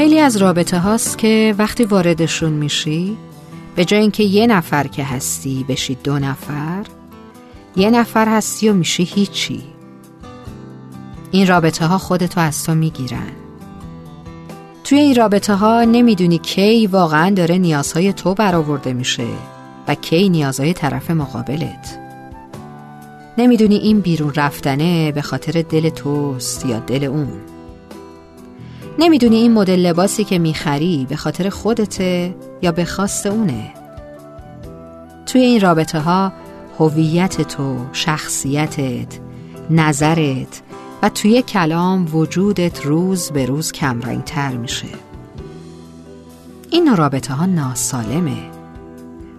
خیلی از رابطه هاست که وقتی واردشون میشی به جای اینکه یه نفر که هستی بشی دو نفر یه نفر هستی و میشی هیچی. این رابطه ها خودتو از تو می‌گیرن. توی این رابطه ها نمی‌دونی کی واقعا داره نیازهای تو برآورده میشه و کی نیازهای طرف مقابلت. نمی‌دونی این بیرون رفتنه به خاطر دل توست یا دل اون. نمی‌دونی این مدل لباسی که می‌خری به خاطر خودته یا به خواست اونه؟ توی این رابطه ها هویت تو، شخصیتت، نظرت و توی کلام وجودت روز به روز کمرنگ تر میشه. این رابطه ها ناسالمه.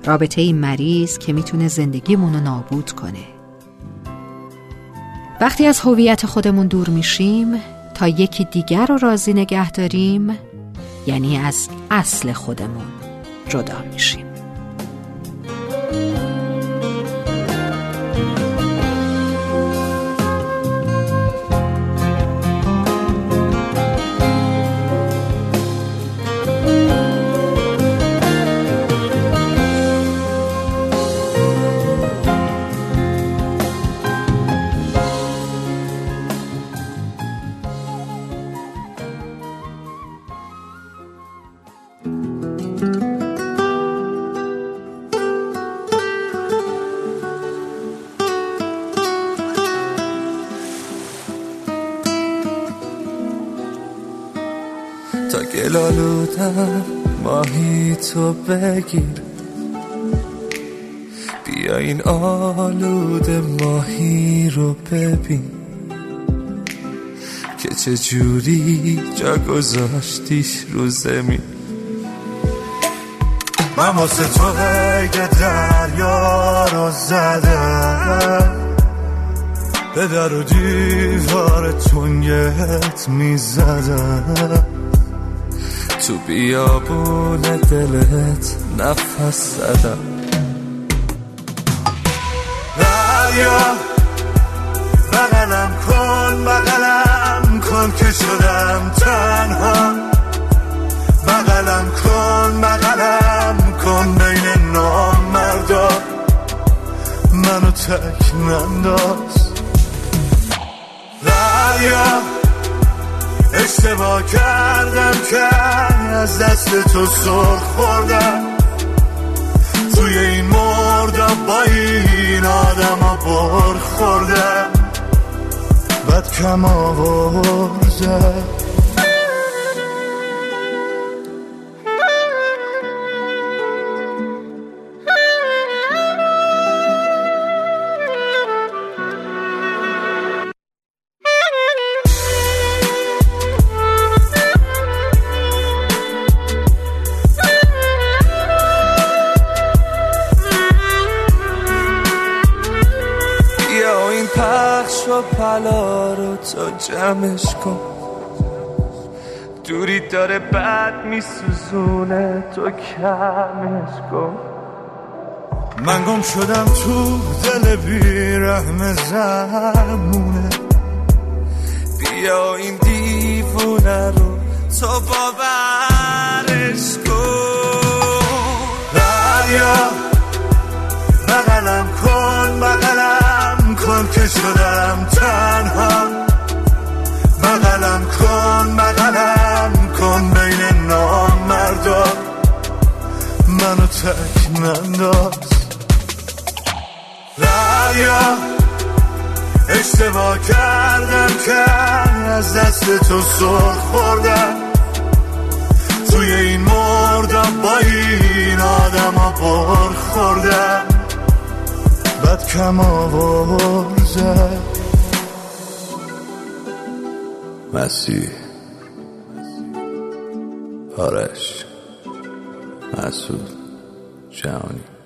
رابطه این مریض که می‌تونه زندگیمون رو نابود کنه. وقتی از هویت خودمون دور میشیم تا یکی دیگر رو راضی نگه داریم یعنی از اصل خودمون جدا میشیم. گلالودم ماهی تو بگیر. بیا این آلود ماهی رو ببین. که چه جوری جا گذاشتیش رو زمین. من واسه تو قید دریا رو زدم. به در و دیوار تنگت می‌زدم. تو بیابون دلت نفس زدم. دریا بغلم کن بغلم کن که شدم تنها. بغلم کن بغلم کن بین نامردا. منو تک ننداز. دریا اشتباه کردم که از دست تو سر خوردم. توی این مردم با این آدم ها خوردم. بد کم آوردم. پخش و پلا رو تو جمعش کن. دوری داره بد میسوزونه تو کمش کن. من گم شدم تو دل بیرحم زمونه. بیا این دیوونه رو تو باورش کن که شدم تنها. بغلم کن بغلم کن بین نامردا. منو تک ننداز. دریا اشتباه کردم که از دست تو سر خوردم. توی این مردم با این آدم ها کم آورزه مسیح. آرش. مسعود. جهانی.